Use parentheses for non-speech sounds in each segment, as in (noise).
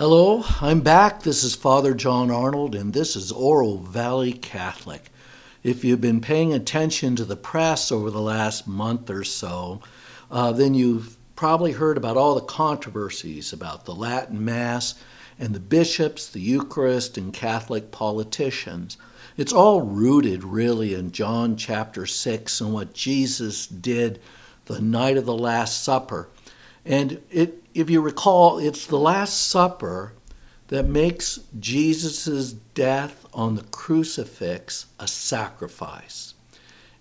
Hello, I'm back. This is Father John Arnold, and this is Oro Valley Catholic. If you've been paying attention to the press over the last month or so, uh, then you've probably heard about all the controversies about the Latin Mass and the bishops, the Eucharist, and Catholic politicians. It's all rooted really in John chapter 6 and what Jesus did the night of the Last Supper. And it, if you recall, it's the Last Supper that makes Jesus' death on the crucifix a sacrifice.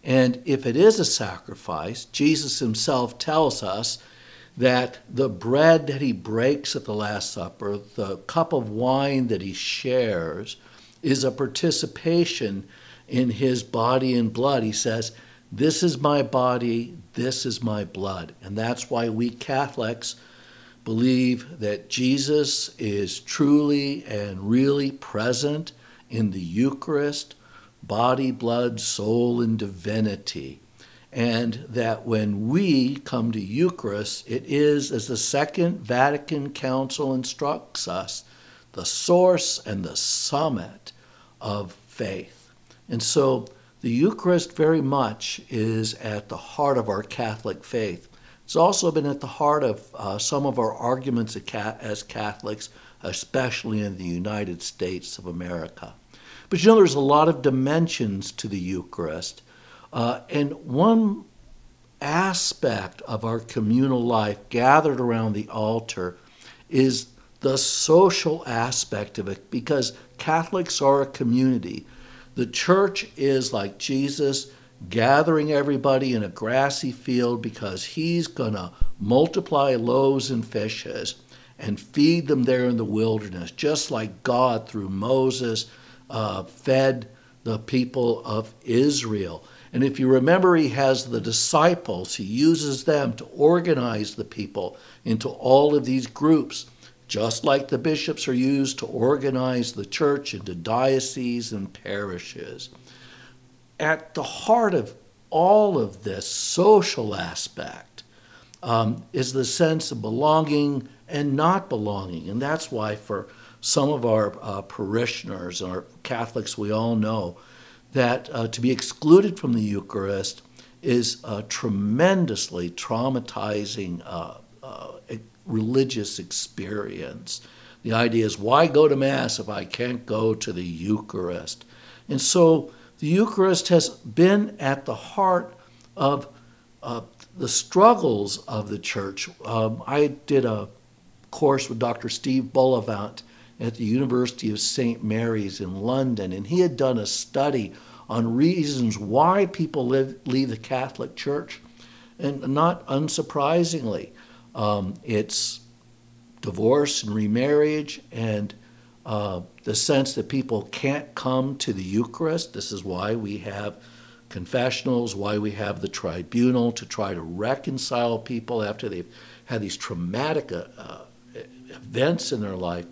And if it is a sacrifice, Jesus himself tells us that the bread that he breaks at the Last Supper, the cup of wine that he shares, is a participation in his body and blood. He says, This is my body, this is my blood. And that's why we Catholics believe that Jesus is truly and really present in the Eucharist, body, blood, soul, and divinity. And that when we come to Eucharist, it is, as the Second Vatican Council instructs us, the source and the summit of faith. And so the Eucharist very much is at the heart of our Catholic faith. It's also been at the heart of uh, some of our arguments as Catholics, especially in the United States of America. But you know, there's a lot of dimensions to the Eucharist. Uh, and one aspect of our communal life gathered around the altar is the social aspect of it because Catholics are a community. The church is like Jesus gathering everybody in a grassy field because he's going to multiply loaves and fishes and feed them there in the wilderness, just like God through Moses uh, fed the people of Israel. And if you remember, he has the disciples, he uses them to organize the people into all of these groups just like the bishops are used to organize the church into dioceses and parishes. At the heart of all of this social aspect um, is the sense of belonging and not belonging. And that's why, for some of our uh, parishioners, our Catholics, we all know that uh, to be excluded from the Eucharist is a tremendously traumatizing uh, uh religious experience. The idea is why go to Mass if I can't go to the Eucharist? And so the Eucharist has been at the heart of uh, the struggles of the church. Um, I did a course with Dr. Steve Bullivant at the University of St. Mary's in London, and he had done a study on reasons why people live, leave the Catholic Church. And not unsurprisingly, um, it's divorce and remarriage and uh, the sense that people can't come to the Eucharist. This is why we have confessionals, why we have the tribunal to try to reconcile people after they've had these traumatic uh, events in their life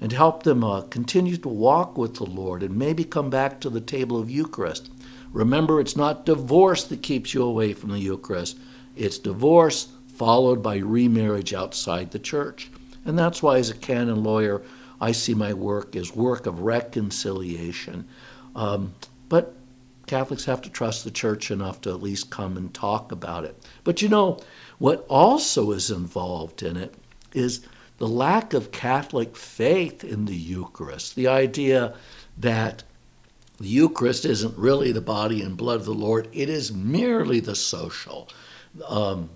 and help them uh, continue to walk with the Lord and maybe come back to the table of Eucharist. Remember, it's not divorce that keeps you away from the Eucharist, it's divorce followed by remarriage outside the church. And that's why, as a canon lawyer, I see my work as work of reconciliation. Um, but Catholics have to trust the church enough to at least come and talk about it. But you know, what also is involved in it is the lack of Catholic faith in the Eucharist, the idea that the Eucharist isn't really the body and blood of the Lord, it is merely the social. Um,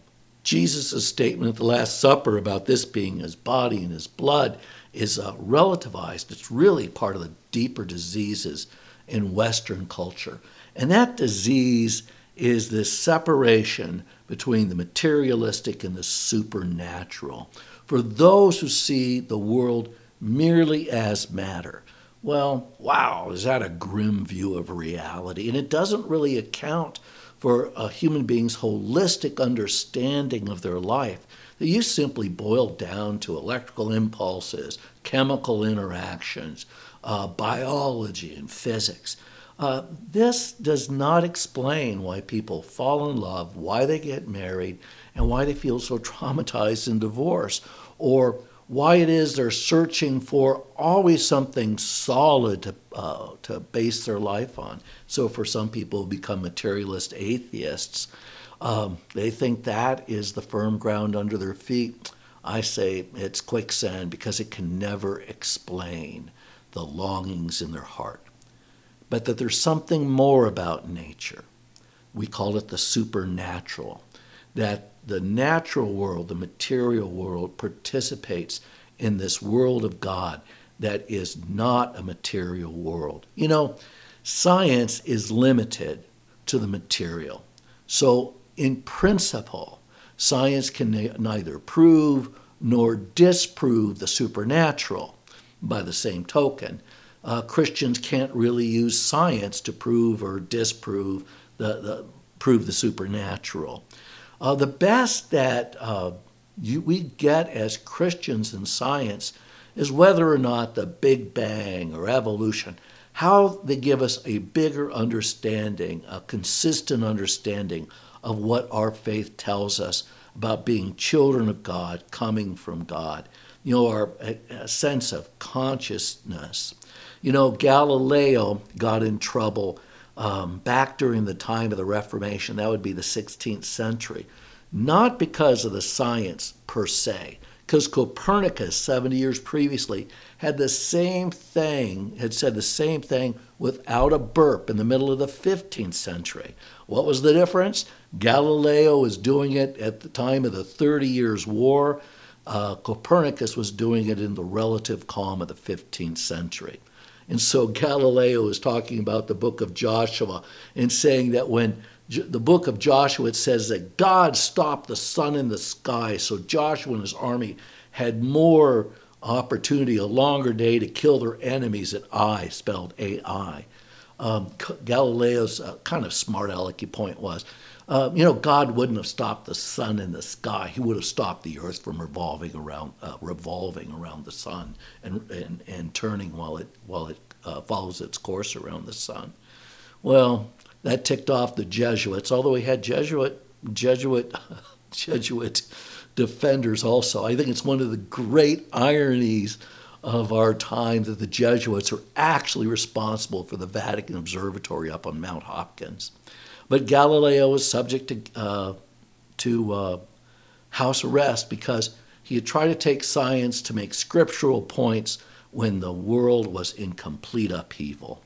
Jesus' statement at the Last Supper about this being his body and his blood is uh, relativized. It's really part of the deeper diseases in Western culture. And that disease is this separation between the materialistic and the supernatural. For those who see the world merely as matter, well, wow, is that a grim view of reality? And it doesn't really account for a human being's holistic understanding of their life that you simply boil down to electrical impulses, chemical interactions, uh, biology, and physics. Uh, this does not explain why people fall in love, why they get married, and why they feel so (laughs) traumatized in divorce, or why it is they're searching for always something solid to, uh, to base their life on. So, for some people who become materialist atheists, um, they think that is the firm ground under their feet. I say it's quicksand because it can never explain the longings in their heart. But that there's something more about nature. We call it the supernatural. That the natural world, the material world, participates in this world of God that is not a material world. You know, science is limited to the material. So, in principle, science can neither prove nor disprove the supernatural. By the same token, uh, Christians can't really use science to prove or disprove the, the prove the supernatural. Uh, the best that uh, you, we get as Christians in science is whether or not the Big Bang or evolution, how they give us a bigger understanding, a consistent understanding of what our faith tells us about being children of God, coming from God. You know, our a, a sense of consciousness. You know, Galileo got in trouble um, back during the time of the Reformation, that would be the 16th century, not because of the science per se, because Copernicus, 70 years previously, had the same thing, had said the same thing without a burp in the middle of the 15th century. What was the difference? Galileo was doing it at the time of the Thirty Years' War. Uh, Copernicus was doing it in the relative calm of the 15th century. And so Galileo is talking about the book of Joshua and saying that when the book of Joshua it says that God stopped the sun in the sky, so Joshua and his army had more opportunity, a longer day to kill their enemies at I, spelled A-I. Um, Galileo's uh, kind of smart alecky point was, uh, you know, God wouldn't have stopped the sun in the sky. He would have stopped the earth from revolving around, uh, revolving around the sun and, and, and turning while it while it uh, follows its course around the sun. Well, that ticked off the Jesuits, although we had Jesuit Jesuit (laughs) Jesuit defenders also. I think it's one of the great ironies of our time that the Jesuits are actually responsible for the Vatican Observatory up on Mount Hopkins. But Galileo was subject to, uh, to uh, house arrest because he had tried to take science to make scriptural points when the world was in complete upheaval.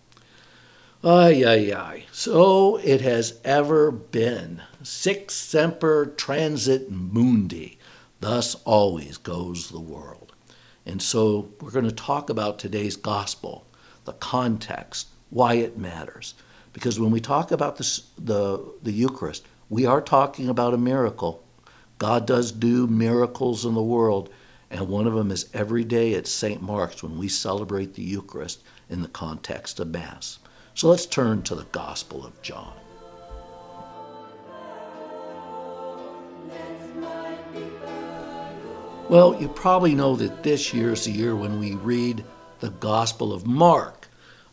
Ay, ay, ay. So it has ever been. Sic semper transit mundi. Thus always goes the world. And so we're going to talk about today's gospel, the context, why it matters. Because when we talk about this, the, the Eucharist, we are talking about a miracle. God does do miracles in the world, and one of them is every day at St. Mark's when we celebrate the Eucharist in the context of Mass. So let's turn to the Gospel of John. Well, you probably know that this year is the year when we read the Gospel of Mark.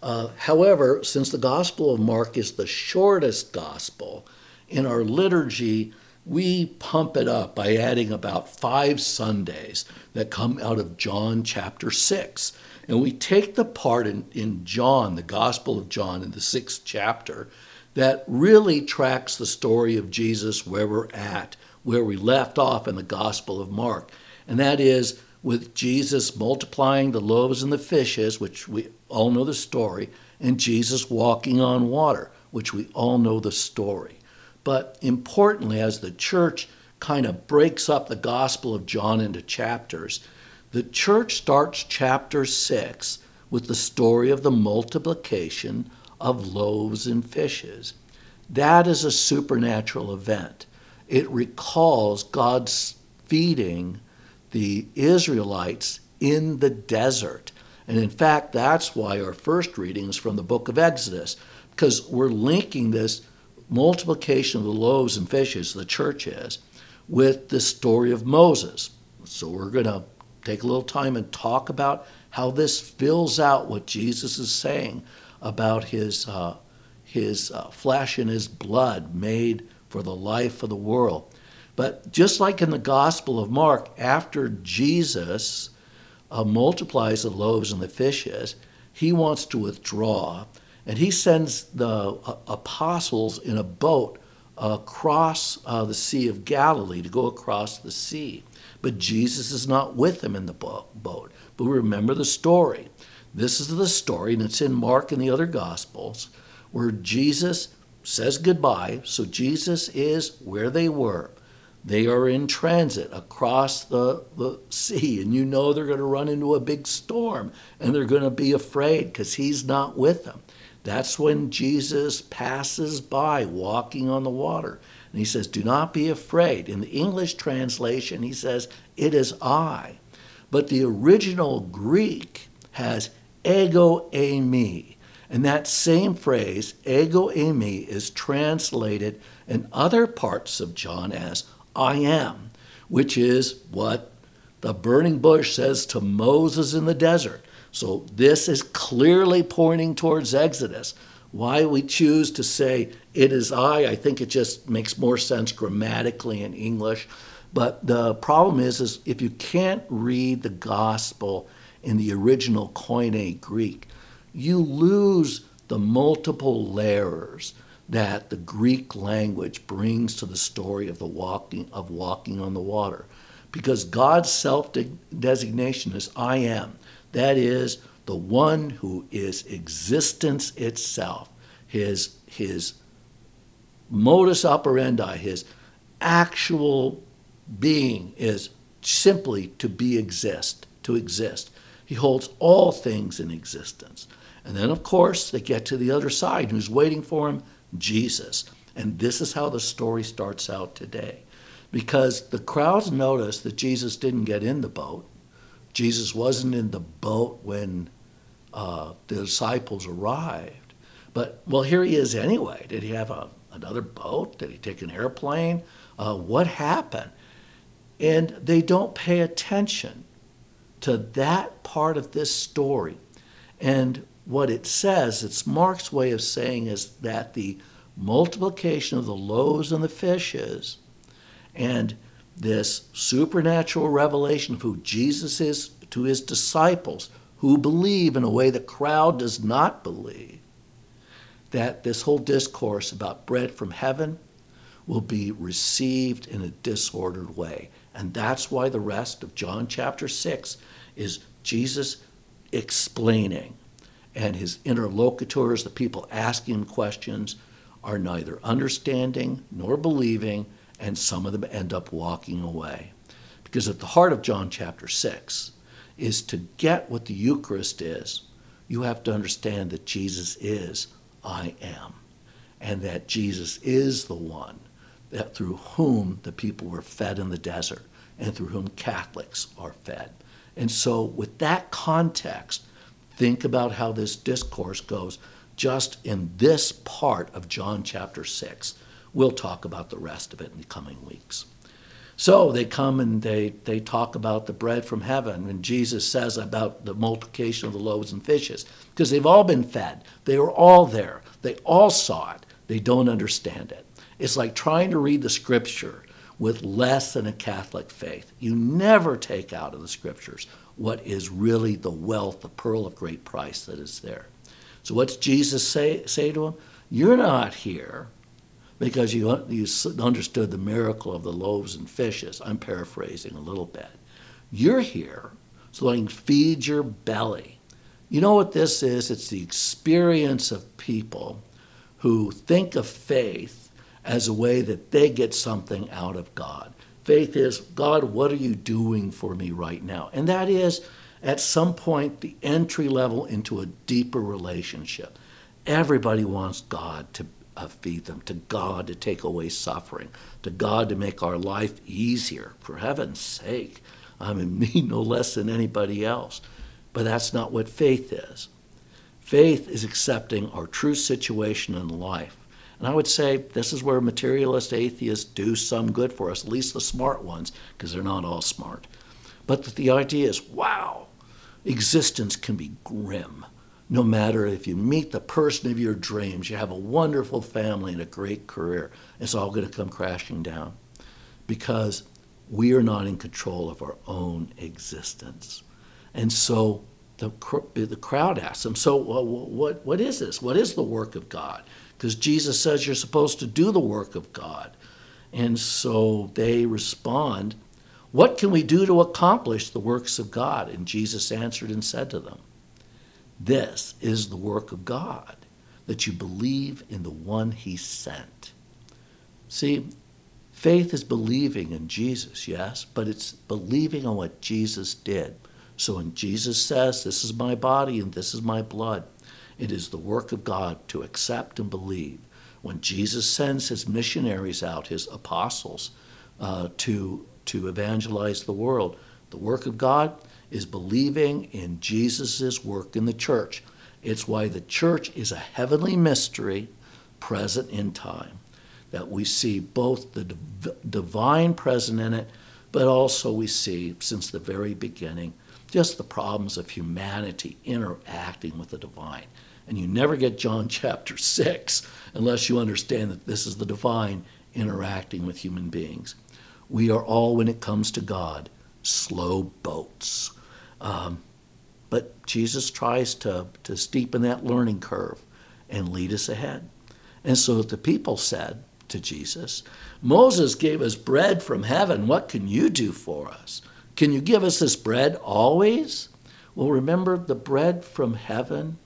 Uh, however, since the Gospel of Mark is the shortest Gospel, in our liturgy, we pump it up by adding about five Sundays that come out of John chapter 6. And we take the part in, in John, the Gospel of John, in the sixth chapter, that really tracks the story of Jesus where we're at, where we left off in the Gospel of Mark. And that is with Jesus multiplying the loaves and the fishes, which we all know the story, and Jesus walking on water, which we all know the story. But importantly, as the church kind of breaks up the Gospel of John into chapters, the church starts chapter 6 with the story of the multiplication of loaves and fishes. That is a supernatural event. It recalls God's feeding the Israelites in the desert. And in fact, that's why our first reading is from the book of Exodus, because we're linking this multiplication of the loaves and fishes, the church is, with the story of Moses. So we're going to take a little time and talk about how this fills out what Jesus is saying about his, uh, his uh, flesh and his blood made for the life of the world. But just like in the Gospel of Mark, after Jesus uh, multiplies the loaves and the fishes, he wants to withdraw, and he sends the uh, apostles in a boat across uh, the Sea of Galilee to go across the sea. But Jesus is not with them in the boat. But remember the story. This is the story, and it's in Mark and the other Gospels, where Jesus says goodbye. So Jesus is where they were. They are in transit across the, the sea, and you know they're going to run into a big storm and they're going to be afraid because he's not with them. That's when Jesus passes by walking on the water. And he says, Do not be afraid. In the English translation, he says, It is I. But the original Greek has ego eimi. And that same phrase, ego eimi, is translated in other parts of John as I am, which is what the burning bush says to Moses in the desert. So this is clearly pointing towards Exodus. Why we choose to say it is I, I think it just makes more sense grammatically in English. But the problem is, is if you can't read the gospel in the original Koine Greek, you lose the multiple layers that the Greek language brings to the story of the walking of walking on the water. Because God's self-designation is I am. That is the one who is existence itself. His his modus operandi, his actual being is simply to be exist, to exist. He holds all things in existence. And then, of course, they get to the other side. Who's waiting for him? Jesus. And this is how the story starts out today. Because the crowds noticed that Jesus didn't get in the boat. Jesus wasn't in the boat when uh, the disciples arrived. But, well, here he is anyway. Did he have a, another boat? Did he take an airplane? Uh, what happened? And they don't pay attention to that part of this story. And what it says, it's Mark's way of saying is that the multiplication of the loaves and the fishes and this supernatural revelation of who Jesus is to his disciples who believe in a way the crowd does not believe, that this whole discourse about bread from heaven will be received in a disordered way. And that's why the rest of John chapter 6 is Jesus explaining, and his interlocutors, the people asking him questions, are neither understanding nor believing, and some of them end up walking away. Because at the heart of John chapter 6 is to get what the Eucharist is, you have to understand that Jesus is I am, and that Jesus is the one that through whom the people were fed in the desert and through whom Catholics are fed. And so, with that context, think about how this discourse goes just in this part of John chapter 6. We'll talk about the rest of it in the coming weeks. So they come and they, they talk about the bread from heaven, and Jesus says about the multiplication of the loaves and fishes, because they've all been fed. They were all there. They all saw it. They don't understand it. It's like trying to read the scripture with less than a Catholic faith. You never take out of the scriptures what is really the wealth, the pearl of great price that is there. So, what's Jesus say, say to him? You're not here because you, you understood the miracle of the loaves and fishes. I'm paraphrasing a little bit. You're here so I can feed your belly. You know what this is? It's the experience of people who think of faith as a way that they get something out of God. Faith is, God, what are you doing for me right now? And that is, at some point, the entry level into a deeper relationship. Everybody wants God to uh, feed them, to God to take away suffering, to God to make our life easier, for heaven's sake. I mean, (laughs) me no less than anybody else. But that's not what faith is. Faith is accepting our true situation in life and I would say this is where materialist atheists do some good for us, at least the smart ones, because they're not all smart. But the idea is wow, existence can be grim. No matter if you meet the person of your dreams, you have a wonderful family and a great career, it's all going to come crashing down because we are not in control of our own existence. And so the, the crowd asks him, So, what, what is this? What is the work of God? Because Jesus says you're supposed to do the work of God. And so they respond, What can we do to accomplish the works of God? And Jesus answered and said to them, This is the work of God, that you believe in the one he sent. See, faith is believing in Jesus, yes, but it's believing on what Jesus did. So when Jesus says, This is my body and this is my blood, it is the work of God to accept and believe. When Jesus sends his missionaries out, his apostles, uh, to, to evangelize the world, the work of God is believing in Jesus' work in the church. It's why the church is a heavenly mystery present in time that we see both the div- divine present in it, but also we see since the very beginning just the problems of humanity interacting with the divine. And you never get John (laughs) chapter 6 unless you understand that this is the divine interacting with human beings. We are all, when it comes to God, slow boats. Um, but Jesus tries to, to steepen that learning curve and lead us ahead. And so the people said, to Jesus. Moses gave us bread from heaven. What can you do for us? Can you give us this bread always? Well, remember the bread from heaven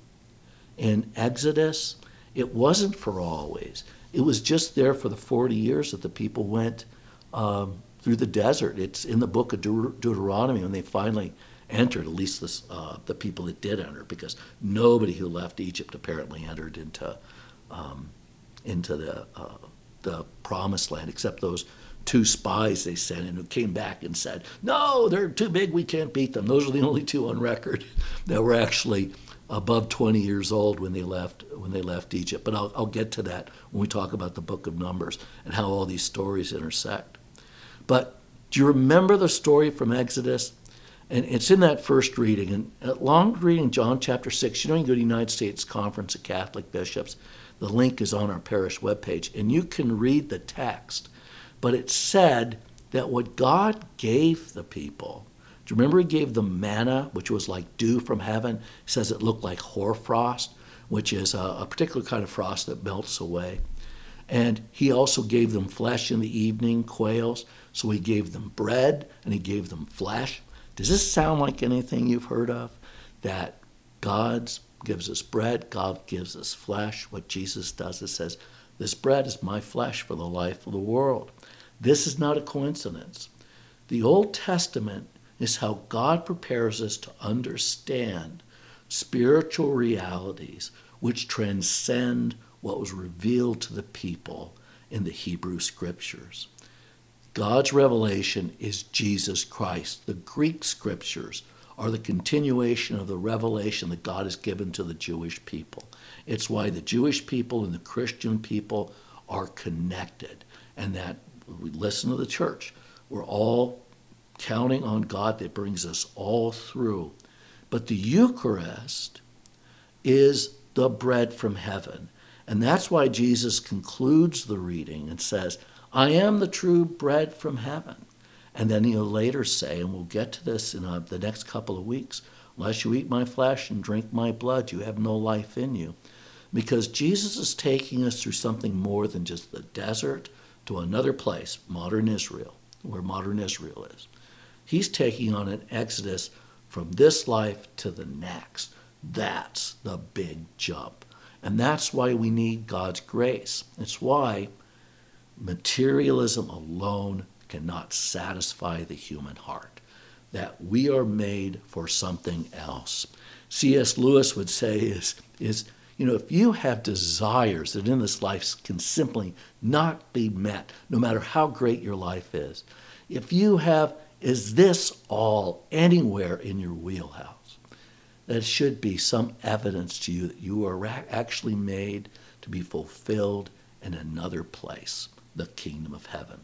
in Exodus? It wasn't for always. It was just there for the 40 years that the people went um, through the desert. It's in the book of Deut- Deuteronomy when they finally entered, at least this, uh, the people that did enter, because nobody who left Egypt apparently entered into, um, into the uh, the promised land, except those two spies they sent in who came back and said, No, they're too big, we can't beat them. Those are the only two on record (laughs) that were actually above 20 years old when they left when they left Egypt. But I'll, I'll get to that when we talk about the book of Numbers and how all these stories intersect. But do you remember the story from Exodus? And it's in that first reading. And long reading John chapter 6, you know, you go to the United States Conference of Catholic Bishops, the link is on our parish webpage, and you can read the text. But it said that what God gave the people, do you remember He gave them manna, which was like dew from heaven? He says it looked like hoarfrost, which is a, a particular kind of frost that melts away. And He also gave them flesh in the evening, quails. So He gave them bread and He gave them flesh. Does this sound like anything you've heard of? That God gives us bread, God gives us flesh. What Jesus does is says, This bread is my flesh for the life of the world. This is not a coincidence. The Old Testament is how God prepares us to understand spiritual realities which transcend what was revealed to the people in the Hebrew Scriptures. God's revelation is Jesus Christ. The Greek Scriptures are the continuation of the revelation that God has given to the Jewish people. It's why the Jewish people and the Christian people are connected, and that we listen to the church. We're all counting on God that brings us all through. But the Eucharist is the bread from heaven. And that's why Jesus concludes the reading and says, I am the true bread from heaven. And then he'll later say, and we'll get to this in uh, the next couple of weeks unless you eat my flesh and drink my blood, you have no life in you. Because Jesus is taking us through something more than just the desert to another place, modern Israel, where modern Israel is. He's taking on an exodus from this life to the next. That's the big jump. And that's why we need God's grace. It's why materialism alone cannot satisfy the human heart, that we are made for something else. C.S. Lewis would say is, is you know, if you have desires that in this life can simply not be met, no matter how great your life is, if you have, is this all anywhere in your wheelhouse? That should be some evidence to you that you are actually made to be fulfilled in another place, the kingdom of heaven.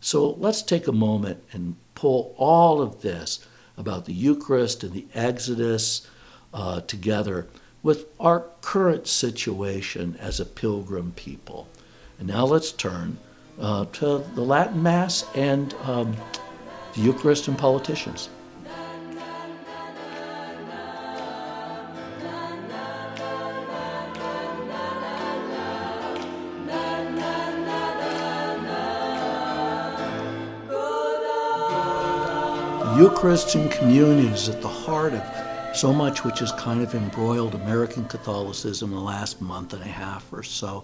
So let's take a moment and pull all of this about the Eucharist and the Exodus uh, together with our current situation as a pilgrim people. And now let's turn uh, to the Latin Mass and um, the Eucharist and politicians. Eucharist and communion is at the heart of so much which has kind of embroiled American Catholicism in the last month and a half or so.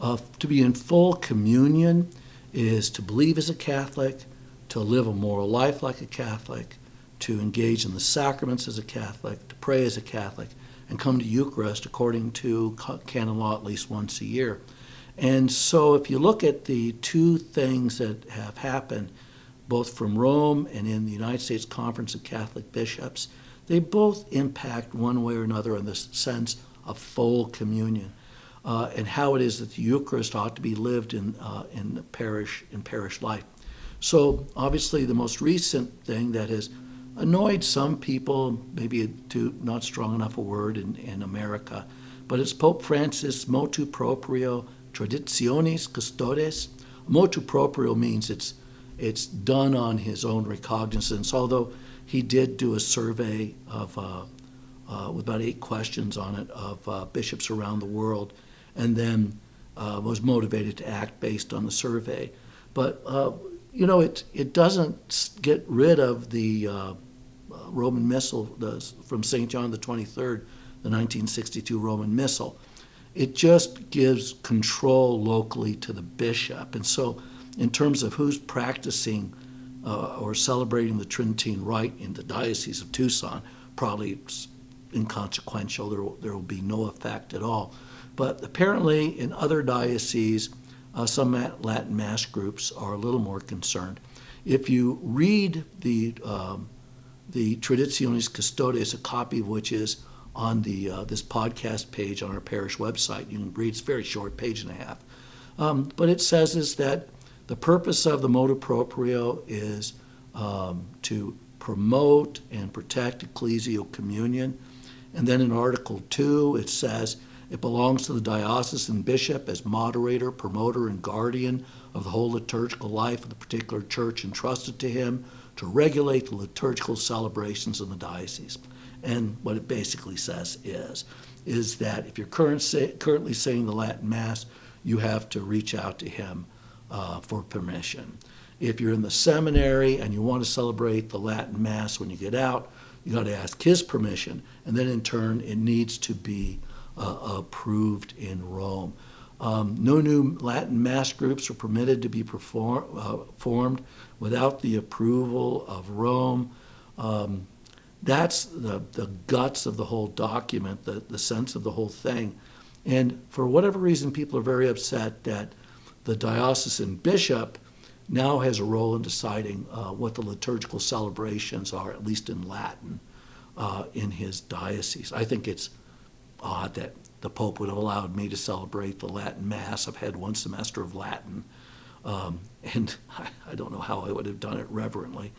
Uh, to be in full communion is to believe as a Catholic, to live a moral life like a Catholic, to engage in the sacraments as a Catholic, to pray as a Catholic, and come to Eucharist according to canon law at least once a year. And so, if you look at the two things that have happened, both from Rome and in the United States Conference of Catholic Bishops, they both impact one way or another in the sense of full communion. Uh, and how it is that the Eucharist ought to be lived in uh, in parish in parish life. So obviously, the most recent thing that has annoyed some people, maybe too not strong enough a word in, in America, but it's Pope Francis motu proprio traditionis custodes. Motu proprio means it's it's done on his own recognizance, although he did do a survey of uh, uh, with about eight questions on it of uh, bishops around the world and then uh, was motivated to act based on the survey. But uh, you know, it it doesn't get rid of the uh, Roman Missal the, from St. John the 23rd, the 1962 Roman Missal. It just gives control locally to the bishop, and so in terms of who's practicing uh, or celebrating the Tridentine Rite in the Diocese of Tucson, probably it's inconsequential. There will, there will be no effect at all. But apparently, in other dioceses, uh, some Latin Mass groups are a little more concerned. If you read the um, the Traditionis Custodes, a copy of which is on the uh, this podcast page on our parish website, you can read. It's very short, page and a half. Um, but it says is that the purpose of the motu proprio is um, to promote and protect ecclesial communion. And then in Article 2, it says it belongs to the diocesan bishop as moderator, promoter, and guardian of the whole liturgical life of the particular church entrusted to him to regulate the liturgical celebrations in the diocese. And what it basically says is, is that if you're current say, currently saying the Latin Mass, you have to reach out to him uh, for permission. If you're in the seminary and you want to celebrate the Latin Mass when you get out, you got to ask his permission, and then in turn, it needs to be approved in Rome. Um, no new Latin Mass groups are permitted to be perform, uh, formed without the approval of Rome. Um, that's the, the guts of the whole document, the, the sense of the whole thing. And for whatever reason, people are very upset that the diocesan bishop now has a role in deciding uh, what the liturgical celebrations are, at least in Latin, uh, in his diocese. I think it's odd that the Pope would have allowed me to celebrate the Latin Mass. I've had one semester of Latin, um, (laughs) and I, I, don't know how I would have done it reverently.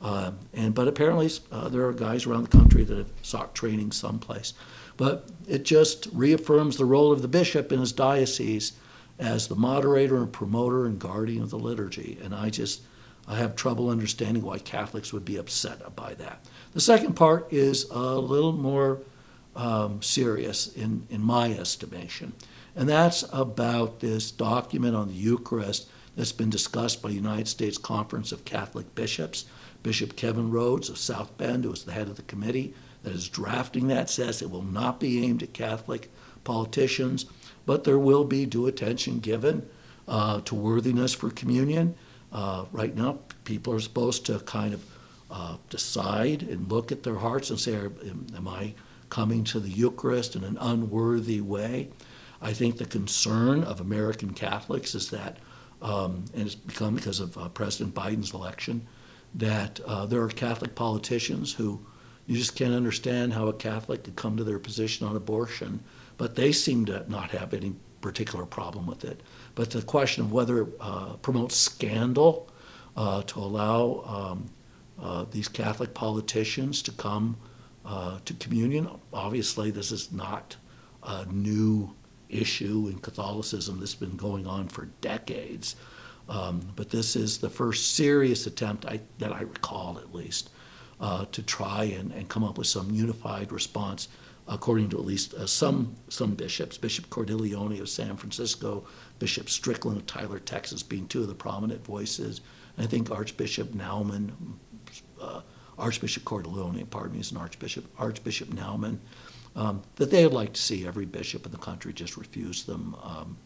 Uh, and but apparently uh, there are guys around the country that have sought training someplace. But it just reaffirms the role of the bishop in his diocese as the moderator and promoter and guardian of the liturgy. And I just I have trouble understanding why Catholics would be upset by that. The second part is a little more um, serious in, in my estimation. And that's about this document on the Eucharist that's been discussed by the United States Conference of Catholic Bishops. Bishop Kevin Rhoades of South Bend, who is the head of the committee that is drafting that, says it will not be aimed at Catholic politicians, but there will be due attention given uh, to worthiness for communion. Uh, right now, people are supposed to kind of uh, decide and look at their hearts and say, am, am I coming to the Eucharist in an unworthy way. I think the concern of American Catholics is that, um, and it's become because of uh, President Biden's election, that uh, there are Catholic politicians who you just can't understand how a Catholic could come to their position on abortion, but they seem to not have any particular problem with it. But the question of whether it uh, promotes scandal uh, to allow um, uh, these Catholic politicians to come uh, to communion. Obviously, this is not a new issue in Catholicism. This has been going on for decades. Um, but this is the first serious attempt I, that I recall, at least, uh, to try and, and come up with some unified response, according to at least uh, some some bishops. Bishop Cordileone of San Francisco, Bishop Strickland of Tyler, Texas, being two of the prominent voices. I think Archbishop Naumann uh, Archbishop Cordileone, pardon me, is an Archbishop, Archbishop Naumann, um, that they would like to see every bishop in the country just refuse them um,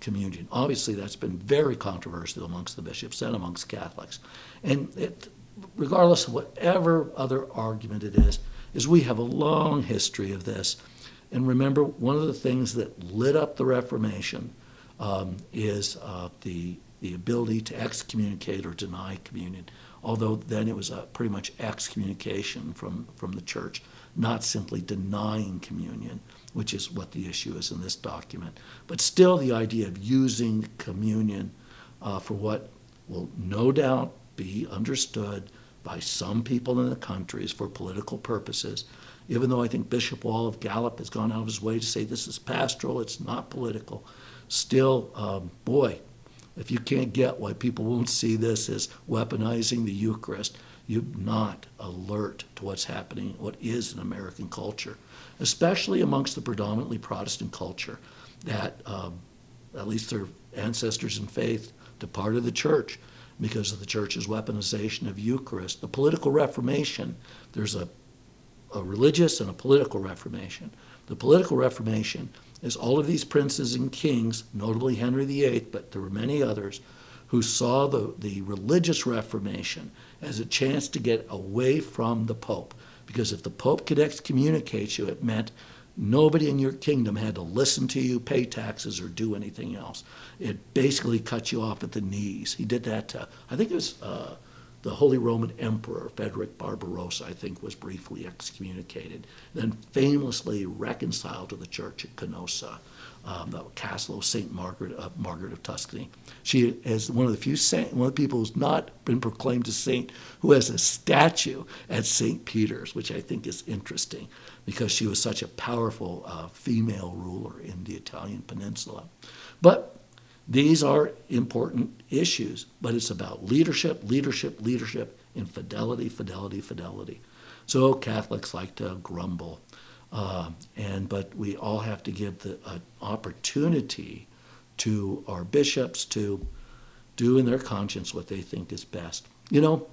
communion. Obviously, that's been very controversial amongst the bishops and amongst Catholics. And it, regardless of whatever other argument it is, is we have a long history of this. And remember, one of the things that lit up the Reformation um, is uh, the, the ability to excommunicate or deny communion, although then it was a pretty much excommunication from, from the church, not simply denying communion, which is what the issue is in this document. But still, the idea of using communion uh, for what will no doubt be understood by some people in the countries for political purposes, even though I think Bishop Wall of Gallup has gone out of his way to say this is pastoral, it's not political. Still, um, boy, if you can't get why people won't see this as weaponizing the Eucharist, you're not alert to what's happening, what is in American culture, especially amongst the predominantly Protestant culture that, um, at least their ancestors in faith, departed the church because of the church's weaponization of Eucharist. The political reformation, there's a, a religious and a political reformation. The political reformation is all of these princes and kings, notably Henry VIII, but there were many others, who saw the, the religious reformation as a chance to get away from the Pope. Because if the Pope could excommunicate you, it meant Nobody in your kingdom had to listen to you, pay taxes, or do anything else. It basically cut you off at the knees. He did that to, I think it was uh, the Holy Roman Emperor, Frederick Barbarossa, I think, was briefly excommunicated, then famously reconciled to the church at Canossa, um, the castle of St. Margaret of, Margaret of Tuscany. She is one of the few saint, one of the people who's not been proclaimed a saint who has a statue at St. Peter's, which I think is interesting because she was such a powerful uh, female ruler in the Italian peninsula. But these are important issues, but it's about leadership, leadership, leadership, and fidelity, fidelity, fidelity. So Catholics like to grumble, uh, and but we all have to give the uh, opportunity to our bishops to do in their conscience what they think is best. You know,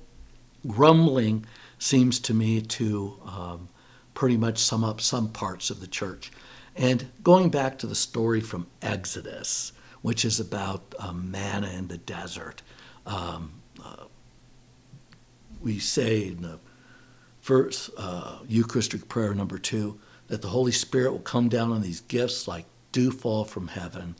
grumbling seems to me to um, pretty much sum up some parts of the church. And going back to the story from Exodus, which is about um, manna in the desert, um, uh, we say in the first uh, Eucharistic prayer number two that the Holy Spirit will come down on these gifts like dew fall from heaven.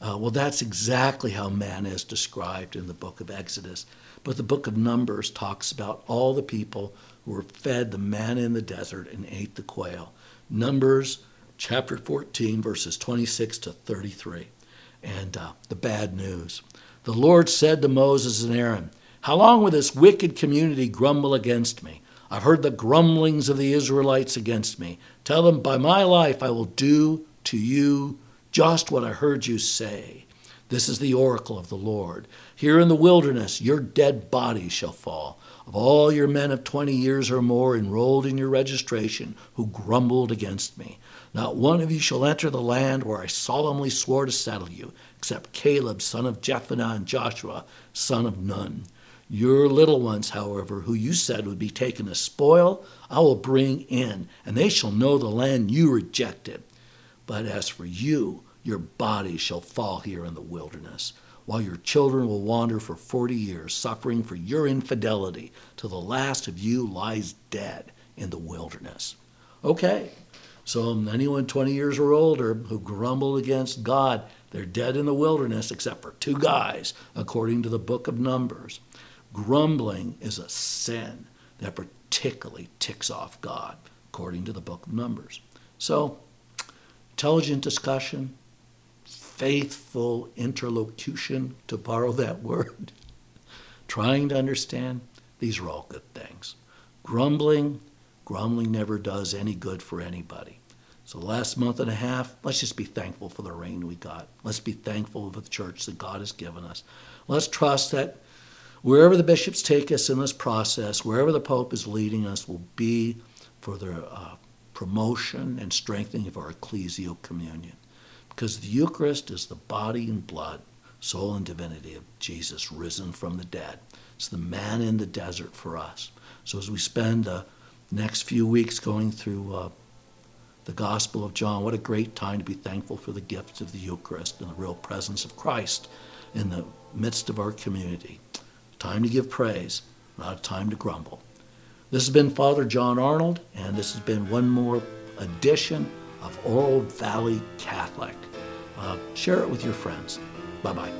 Uh, well, that's exactly how manna is described in the book of Exodus. But the book of Numbers talks about all the people who were fed the manna in the desert and ate the quail. Numbers chapter 14, verses 26 to 33. And uh, the bad news. The Lord said to Moses and Aaron, How long will this wicked community grumble against me? I've heard the grumblings of the Israelites against me. Tell them, By my life I will do to you just what I heard you say. This is the oracle of the Lord. Here in the wilderness, your dead bodies shall fall of all your men of 20 years or more enrolled in your registration who grumbled against me. Not one of you shall enter the land where I solemnly swore to settle you, except Caleb, son of Jephunneh, and Joshua, son of Nun. Your little ones, however, who you said would be taken as spoil, I will bring in, and they shall know the land you rejected. But as for you, your bodies shall fall here in the wilderness while your children will wander for 40 years, suffering for your infidelity, till the last of you lies dead in the wilderness. Okay, so anyone 20 years or older who grumbled against God, they're dead in the wilderness, except for two guys, according to the book of Numbers. Grumbling is a sin that particularly ticks off God, according to the book of Numbers. So, intelligent discussion, faithful interlocution, to borrow that word, (laughs) trying to understand, these are all good things. Grumbling, grumbling never does any good for anybody. So, the last month and a half, let's just be thankful for the rain we got. Let's be thankful for the church that God has given us. Let's trust that wherever the bishops take us in this process, wherever the Pope is leading us, will be for the uh, promotion and strengthening of our ecclesial communion because the Eucharist is the body and blood, soul and divinity of Jesus risen from the dead. It's the manna in the desert for us. So as we spend the next few weeks going through uh, the Gospel of John, what a great time to be thankful for the gifts of the Eucharist and the real presence of Christ in the midst of our community. Time to give praise, not a time to grumble. This has been Father John Arnold, and this has been one more edition of Oro Valley Catholic. Uh, share it with your friends. Bye bye.